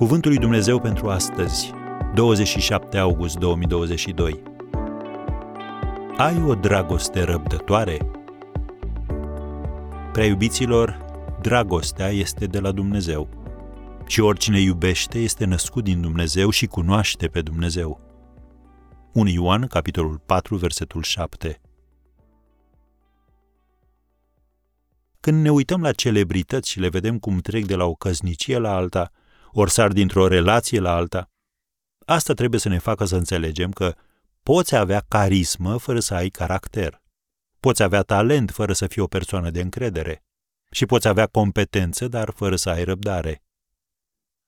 Cuvântul lui Dumnezeu pentru astăzi, 27 august 2022. Ai o dragoste răbdătoare? Prea iubiților, dragostea este de la Dumnezeu. Și oricine iubește este născut din Dumnezeu și cunoaște pe Dumnezeu. 1 Ioan, capitolul 4, versetul 7. Când ne uităm la celebrități și le vedem cum trec de la o căsnicie la alta, ori sar dintr-o relație la alta, asta trebuie să ne facă să înțelegem că poți avea carismă fără să ai caracter. Poți avea talent fără să fii o persoană de încredere. Și poți avea competență, dar fără să ai răbdare.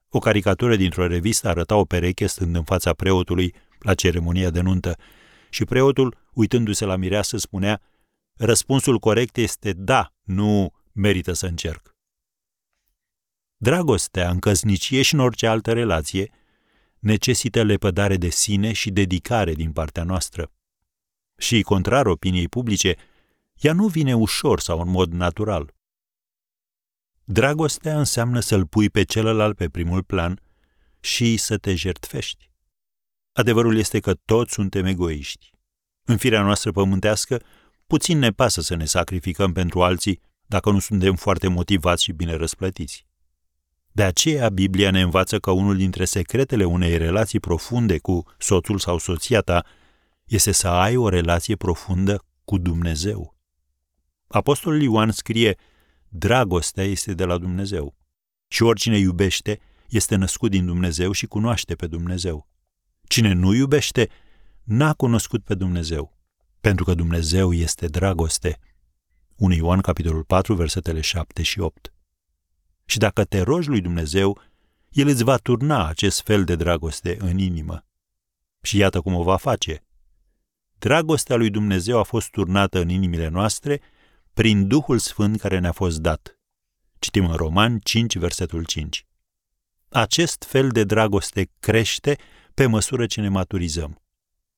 O caricatură dintr-o revistă arăta o pereche stând în fața preotului la ceremonia de nuntă și preotul, uitându-se la mireasă, spunea Răspunsul corect este da, nu merită să încerc. Dragostea în căsnicie și în orice altă relație necesită lepădare de sine și dedicare din partea noastră. Și, contrar opiniei publice, ea nu vine ușor sau în mod natural. Dragostea înseamnă să-l pui pe celălalt pe primul plan și să te jertfești. Adevărul este că toți suntem egoiști. În firea noastră pământească, puțin ne pasă să ne sacrificăm pentru alții dacă nu suntem foarte motivați și bine răsplătiți. De aceea, Biblia ne învață că unul dintre secretele unei relații profunde cu soțul sau soția ta este să ai o relație profundă cu Dumnezeu. Apostolul Ioan scrie, dragostea este de la Dumnezeu. Și oricine iubește este născut din Dumnezeu și cunoaște pe Dumnezeu. Cine nu iubește, n-a cunoscut pe Dumnezeu, pentru că Dumnezeu este dragoste. 1 Ioan capitolul 4, versetele 7 și 8. Și dacă te rogi lui Dumnezeu, El îți va turna acest fel de dragoste în inimă. Și iată cum o va face. Dragostea lui Dumnezeu a fost turnată în inimile noastre prin Duhul Sfânt care ne-a fost dat. Citim în Roman 5, versetul 5. Acest fel de dragoste crește pe măsură ce ne maturizăm.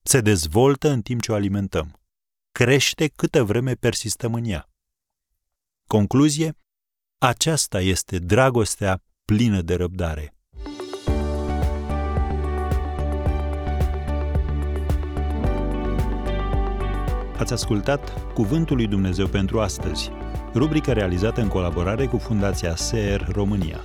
Se dezvoltă în timp ce o alimentăm. Crește câtă vreme persistăm în ea. Concluzie, aceasta este dragostea plină de răbdare. Ați ascultat Cuvântul lui Dumnezeu pentru astăzi, rubrica realizată în colaborare cu Fundația SER România.